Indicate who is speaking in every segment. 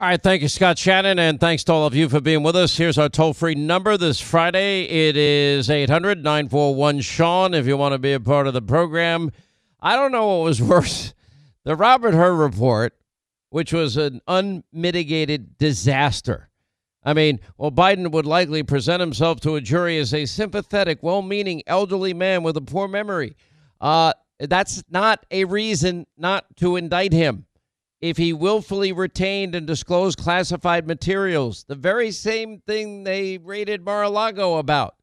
Speaker 1: All right, thank you, Scott Shannon, and thanks to all of you for being with us. Here's our toll free number this Friday. It is 800 941 Sean if you want to be a part of the program. I don't know what was worse the Robert Hur report, which was an unmitigated disaster. I mean, well, Biden would likely present himself to a jury as a sympathetic, well meaning elderly man with a poor memory. Uh, that's not a reason not to indict him if he willfully retained and disclosed classified materials, the very same thing they raided Mar-a-Lago about.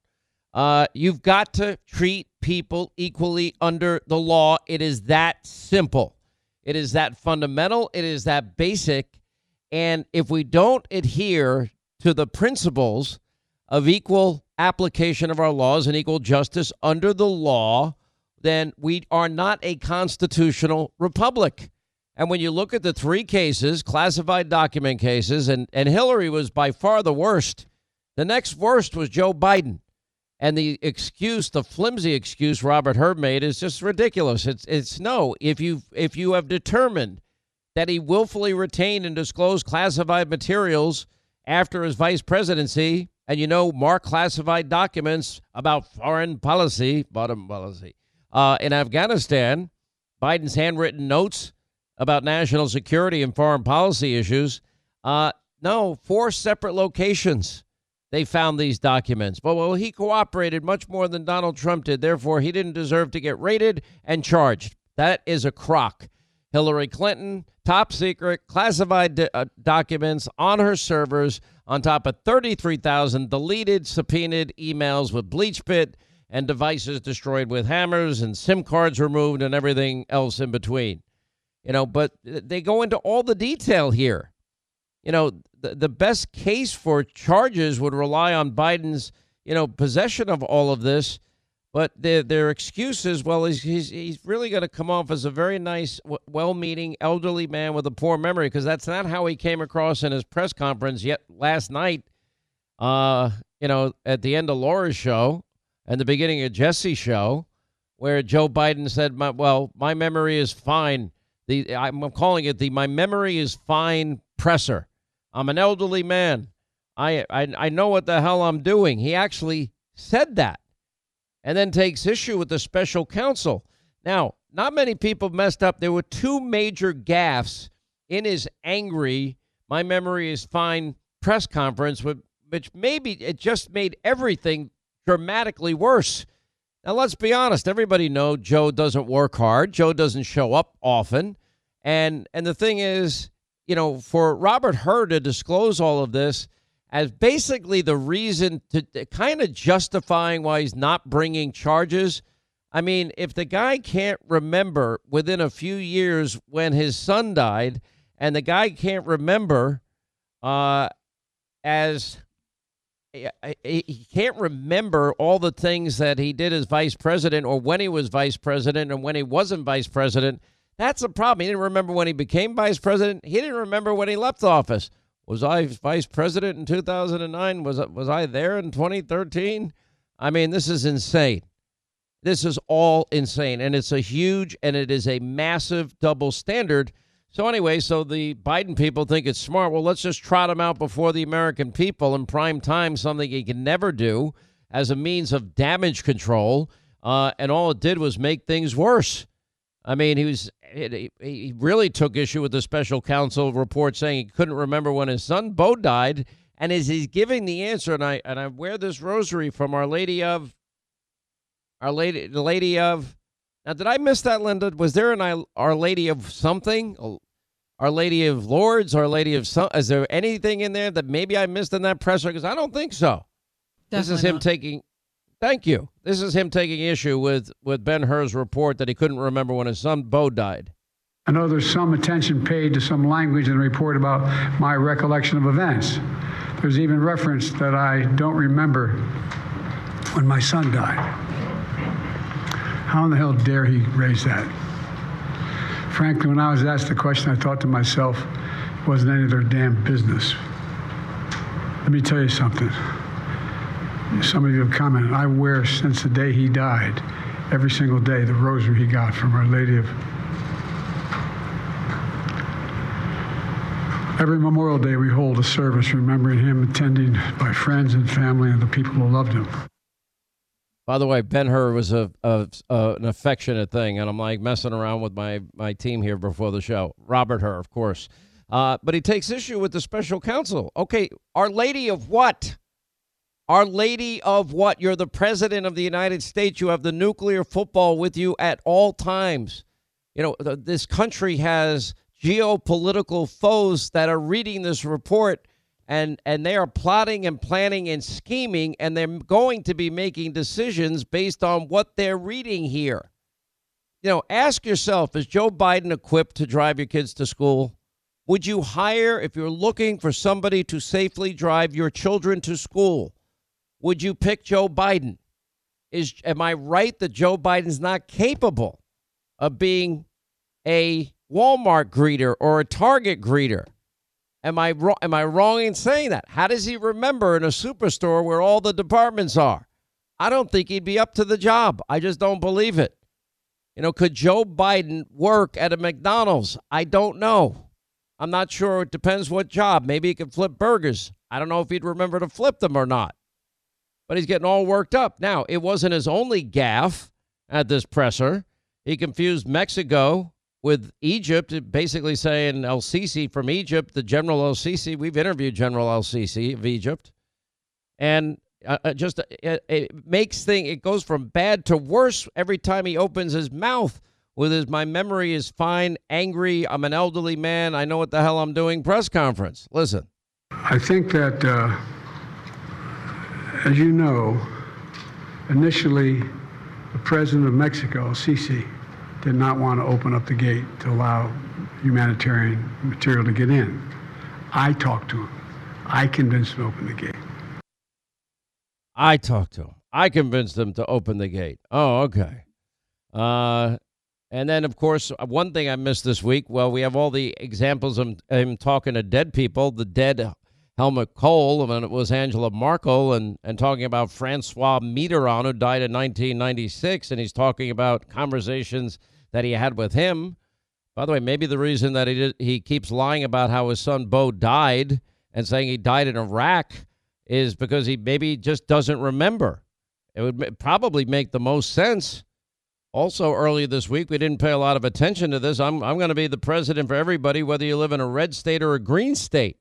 Speaker 1: Uh, you've got to treat people equally under the law. It is that simple. It is that fundamental. It is that basic. And if we don't adhere to the principles of equal application of our laws and equal justice under the law, then we are not a constitutional republic. And when you look at the three cases, classified document cases, and, and Hillary was by far the worst. The next worst was Joe Biden. And the excuse, the flimsy excuse Robert Hur made is just ridiculous. It's it's no. If you if you have determined that he willfully retained and disclosed classified materials after his vice presidency, and you know more classified documents about foreign policy, bottom policy, uh, in Afghanistan, Biden's handwritten notes about national security and foreign policy issues. Uh, no, four separate locations they found these documents. But well, he cooperated much more than Donald Trump did. Therefore, he didn't deserve to get raided and charged. That is a crock. Hillary Clinton, top secret, classified uh, documents on her servers, on top of 33,000 deleted, subpoenaed emails with BleachBit and devices destroyed with hammers and SIM cards removed and everything else in between you know, but they go into all the detail here. You know, the, the best case for charges would rely on Biden's, you know, possession of all of this. But their, their excuses, well, he's, he's, he's really going to come off as a very nice, well meaning elderly man with a poor memory because that's not how he came across in his press conference yet last night. Uh, you know, at the end of Laura's show and the beginning of Jesse's show, where Joe Biden said, my, Well, my memory is fine the I'm calling it the my memory is fine presser. I'm an elderly man. I, I I know what the hell I'm doing. He actually said that, and then takes issue with the special counsel. Now, not many people messed up. There were two major gaffes in his angry "my memory is fine" press conference, which maybe it just made everything dramatically worse. Now, let's be honest. Everybody know Joe doesn't work hard. Joe doesn't show up often. And and the thing is, you know, for Robert Hur to disclose all of this as basically the reason to, to kind of justifying why he's not bringing charges. I mean, if the guy can't remember within a few years when his son died, and the guy can't remember uh, as eh, eh, eh, he can't remember all the things that he did as vice president or when he was vice president and when he wasn't vice president that's the problem. He didn't remember when he became vice president. He didn't remember when he left office. Was I vice president in 2009? Was was I there in 2013? I mean, this is insane. This is all insane, and it's a huge and it is a massive double standard. So anyway, so the Biden people think it's smart. Well, let's just trot him out before the American people in prime time, something he can never do as a means of damage control. Uh, and all it did was make things worse. I mean, he was he, he really took issue with the special counsel report saying he couldn't remember when his son Bo died, and as he's giving the answer, and I and I wear this rosary from Our Lady of Our Lady, the Lady of. Now, did I miss that, Linda? Was there an Our Lady of something? Our Lady of Lourdes, Our Lady of some. Is there anything in there that maybe I missed in that presser? Because I don't think so.
Speaker 2: Definitely
Speaker 1: this is him
Speaker 2: not.
Speaker 1: taking Thank you. This is him taking issue with, with Ben Hur's report that he couldn't remember when his son Bo died.
Speaker 2: I know there's some attention paid to some language in the report about my recollection of events. There's even reference that I don't remember when my son died. How in the hell dare he raise that? Frankly, when I was asked the question, I thought to myself, it wasn't any of their damn business. Let me tell you something. Some of you have commented, I wear since the day he died, every single day, the rosary he got from Our Lady of. Every Memorial Day, we hold a service remembering him, attending by friends and family and the people who loved him.
Speaker 1: By the way, Ben Hur was a, a, a, an affectionate thing, and I'm like messing around with my my team here before the show. Robert Hur, of course, uh, but he takes issue with the special counsel. Okay, Our Lady of what? Our Lady of what? You're the president of the United States. You have the nuclear football with you at all times. You know, th- this country has geopolitical foes that are reading this report and and they are plotting and planning and scheming and they're going to be making decisions based on what they're reading here. You know, ask yourself is Joe Biden equipped to drive your kids to school? Would you hire if you're looking for somebody to safely drive your children to school? Would you pick Joe Biden? Is am I right that Joe Biden's not capable of being a Walmart greeter or a Target greeter. Am I wrong? Am I wrong in saying that? How does he remember in a superstore where all the departments are? I don't think he'd be up to the job. I just don't believe it. You know, could Joe Biden work at a McDonald's? I don't know. I'm not sure. It depends what job. Maybe he could flip burgers. I don't know if he'd remember to flip them or not. But he's getting all worked up. Now, it wasn't his only gaffe at this presser. He confused Mexico with Egypt, basically saying El Sisi from Egypt, the General El Sisi. We've interviewed General El Sisi of Egypt, and uh, uh just uh, it, makes thing. It goes from bad to worse every time he opens his mouth. With his, my memory is fine, angry. I'm an elderly man. I know what the hell I'm doing. Press conference. Listen.
Speaker 2: I think that, uh, as you know, initially, the president of Mexico, Sisi, did not want to open up the gate to allow humanitarian material to get in. I talked to him. I convinced him to open the gate.
Speaker 1: I talked to him. I convinced him to open the gate. Oh, okay. Uh, and then, of course, one thing I missed this week. Well, we have all the examples of him talking to dead people. The dead Helmut Kohl, and it was Angela Merkel, and, and talking about Francois Mitterrand, who died in 1996. And he's talking about conversations that he had with him. By the way, maybe the reason that he did, he keeps lying about how his son Bo died and saying he died in Iraq is because he maybe just doesn't remember. It would probably make the most sense. Also, earlier this week, we didn't pay a lot of attention to this. I'm, I'm going to be the president for everybody, whether you live in a red state or a green state.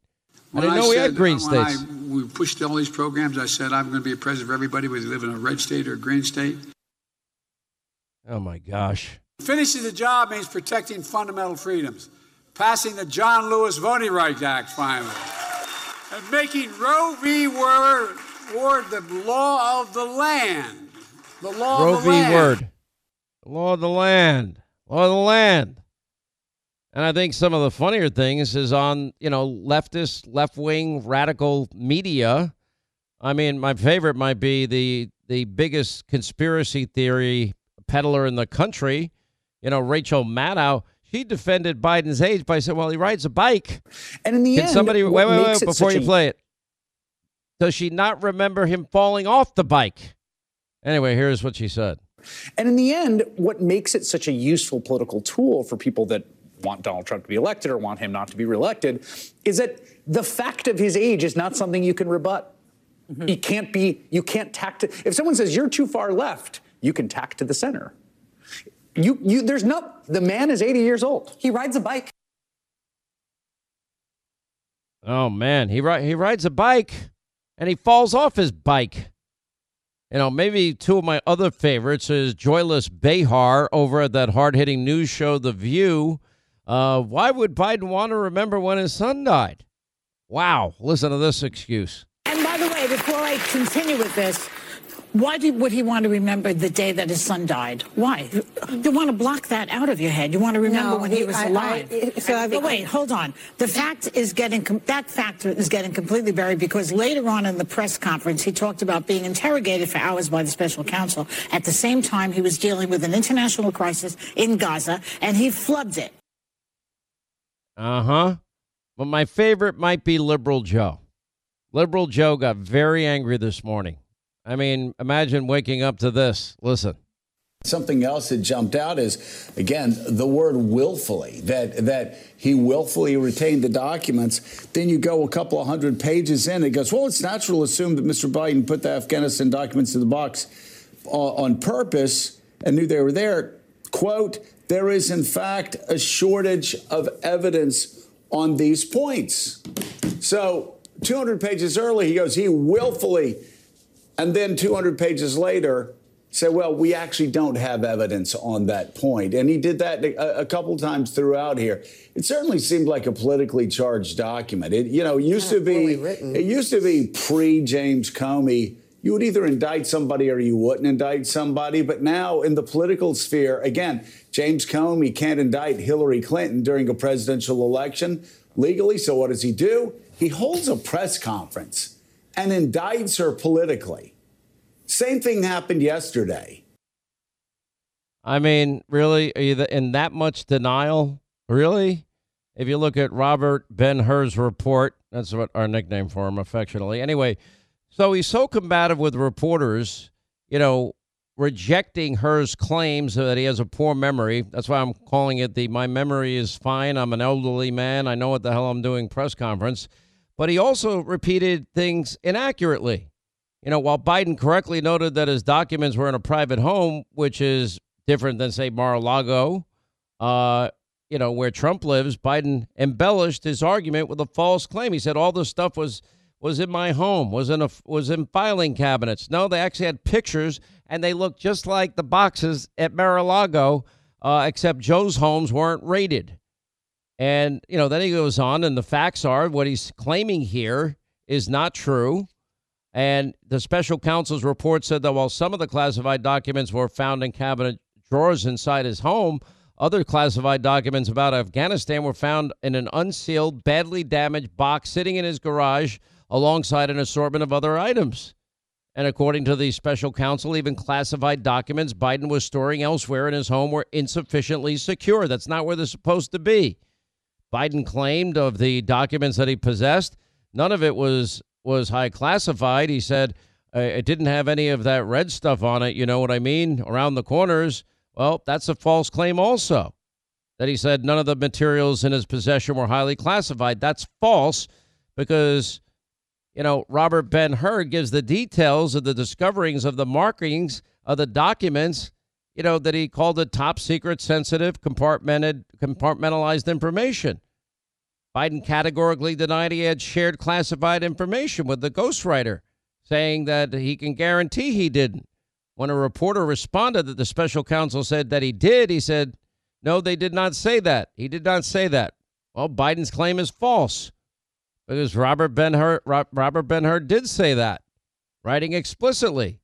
Speaker 1: I didn't know we had green states.
Speaker 2: I, we pushed all these programs. I said I'm going to be a president for everybody, whether you live in a red state or a green state.
Speaker 1: Oh my gosh!
Speaker 2: Finishing the job means protecting fundamental freedoms, passing the John Lewis Voting Rights Act finally, and making Roe v. Word, Ward the law of the land. The law
Speaker 1: Roe
Speaker 2: of the
Speaker 1: v.
Speaker 2: land.
Speaker 1: Word. Law of the land. Law of the land. And I think some of the funnier things is on, you know, leftist, left wing, radical media. I mean, my favorite might be the the biggest conspiracy theory peddler in the country you know, Rachel Maddow, she defended Biden's age by saying, well, he rides a bike.
Speaker 3: And in the
Speaker 1: Can
Speaker 3: end,
Speaker 1: somebody, wait, wait, wait, before you
Speaker 3: a...
Speaker 1: play it. Does she not remember him falling off the bike? Anyway, here's what she said.
Speaker 3: And in the end, what makes it such a useful political tool for people that want Donald Trump to be elected or want him not to be reelected is that the fact of his age is not something you can rebut. Mm-hmm. He can't be, you can't tack to, if someone says you're too far left, you can tack to the center. You, you, there's no, the man is 80 years old.
Speaker 4: He rides a bike.
Speaker 1: Oh man, he ri- he rides a bike and he falls off his bike. You know, maybe two of my other favorites is Joyless Behar over at that hard-hitting news show, The View. Uh, why would Biden want to remember when his son died? Wow, listen to this excuse.
Speaker 4: And by the way, before I continue with this, Why did, would he want to remember the day that his son died? Why? You want to block that out of your head. You want to remember
Speaker 5: No,
Speaker 4: when he,
Speaker 5: he-
Speaker 4: was
Speaker 5: I- I-
Speaker 4: alive.
Speaker 5: so I-
Speaker 4: but wait, hold on. The fact is getting that fact is getting completely buried because later on in the press conference he talked about being interrogated for hours by the special counsel. At the same time, he was dealing with an international crisis in Gaza, and he flubbed it.
Speaker 1: Uh huh. But my favorite might be Liberal Joe. Liberal Joe got very angry this morning. I mean, imagine waking up to this. Listen.
Speaker 6: Something else that jumped out is, again, the word willfully, that, that he willfully retained the documents. Then you go a couple of hundred pages in, it goes, well, it's natural to assume that Mr. Biden put the Afghanistan documents in the box uh, on purpose and knew they were there. Quote, there is, in fact, a shortage of evidence on these points. So 200 pages early, he goes, he willfully, and then 200 pages later, said, well, we actually don't have evidence on that point. And he did that a, a couple times throughout here. It certainly seemed like a politically charged document. It, you know, used to be, it used to be pre James Comey. You would either indict somebody or you wouldn't indict somebody. But now in the political sphere, again, James Comey can't indict Hillary Clinton during a presidential election legally. So what does he do? He holds a press conference and indicts her politically. Same thing happened yesterday.
Speaker 1: I mean, really? Are you in that much denial? Really? If you look at Robert Ben Hur's report, that's what our nickname for him affectionately. Anyway, so he's so combative with reporters, you know, rejecting Hur's claims that he has a poor memory. That's why I'm calling it the my memory is fine. I'm an elderly man. I know what the hell I'm doing press conference. But he also repeated things inaccurately. You know, while Biden correctly noted that his documents were in a private home, which is different than, say, Mar a Lago, uh, you know, where Trump lives, Biden embellished his argument with a false claim. He said all this stuff was was in my home, was in a was in filing cabinets. No, they actually had pictures, and they looked just like the boxes at Mar-a-Lago, uh, except Joe's homes weren't rated. And you know, then he goes on, and the facts are what he's claiming here is not true. And the special counsel's report said that while some of the classified documents were found in cabinet drawers inside his home, other classified documents about Afghanistan were found in an unsealed, badly damaged box sitting in his garage alongside an assortment of other items. And according to the special counsel, even classified documents Biden was storing elsewhere in his home were insufficiently secure. That's not where they're supposed to be. Biden claimed of the documents that he possessed, none of it was was high classified. He said it didn't have any of that red stuff on it. You know what I mean? Around the corners. Well, that's a false claim also. That he said none of the materials in his possession were highly classified. That's false because, you know, Robert Ben Hur gives the details of the discoverings of the markings of the documents, you know, that he called it top secret, sensitive, compartmented, compartmentalized information. Biden categorically denied he had shared classified information with the ghostwriter, saying that he can guarantee he didn't. When a reporter responded that the special counsel said that he did, he said, No, they did not say that. He did not say that. Well, Biden's claim is false because Robert Ben Hur, Robert Ben Hur did say that, writing explicitly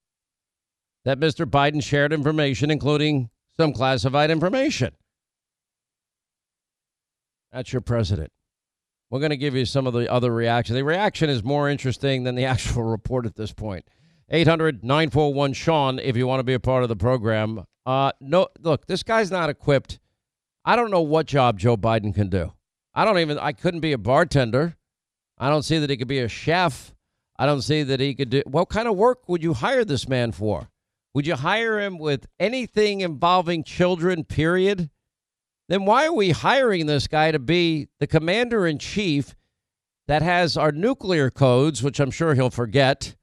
Speaker 1: that Mr. Biden shared information, including some classified information. That's your president. We're going to give you some of the other reaction. The reaction is more interesting than the actual report at this point. 800 941 Sean, if you want to be a part of the program. Uh, no, look, this guy's not equipped. I don't know what job Joe Biden can do. I don't even, I couldn't be a bartender. I don't see that he could be a chef. I don't see that he could do, what kind of work would you hire this man for? Would you hire him with anything involving children, period? Then why are we hiring this guy to be the commander in chief that has our nuclear codes, which I'm sure he'll forget,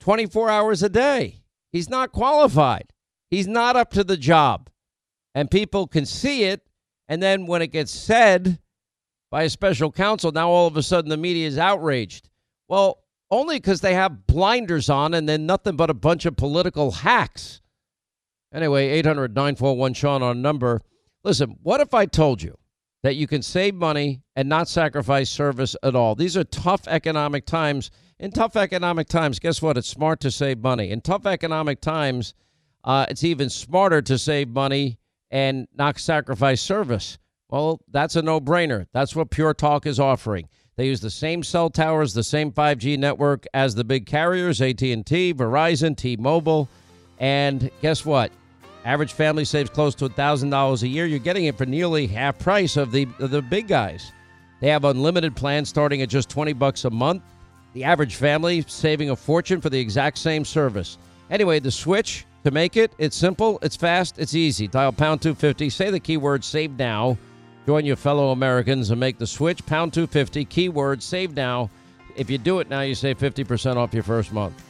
Speaker 1: 24 hours a day? He's not qualified. He's not up to the job. And people can see it. And then when it gets said by a special counsel, now all of a sudden the media is outraged. Well, only because they have blinders on and then nothing but a bunch of political hacks. Anyway, 800 941 Sean on number. Listen, what if I told you that you can save money and not sacrifice service at all. These are tough economic times. In tough economic times, guess what? It's smart to save money. In tough economic times, uh, it's even smarter to save money and not sacrifice service. Well, that's a no-brainer. That's what Pure Talk is offering. They use the same cell towers, the same 5G network as the big carriers, AT&T, Verizon, T-Mobile, and guess what? Average family saves close to $1,000 a year. You're getting it for nearly half price of the of the big guys. They have unlimited plans starting at just 20 bucks a month. The average family saving a fortune for the exact same service. Anyway, the switch to make it, it's simple, it's fast, it's easy. Dial pound 250, say the keyword save now. Join your fellow Americans and make the switch pound 250 keyword save now. If you do it now, you save 50% off your first month.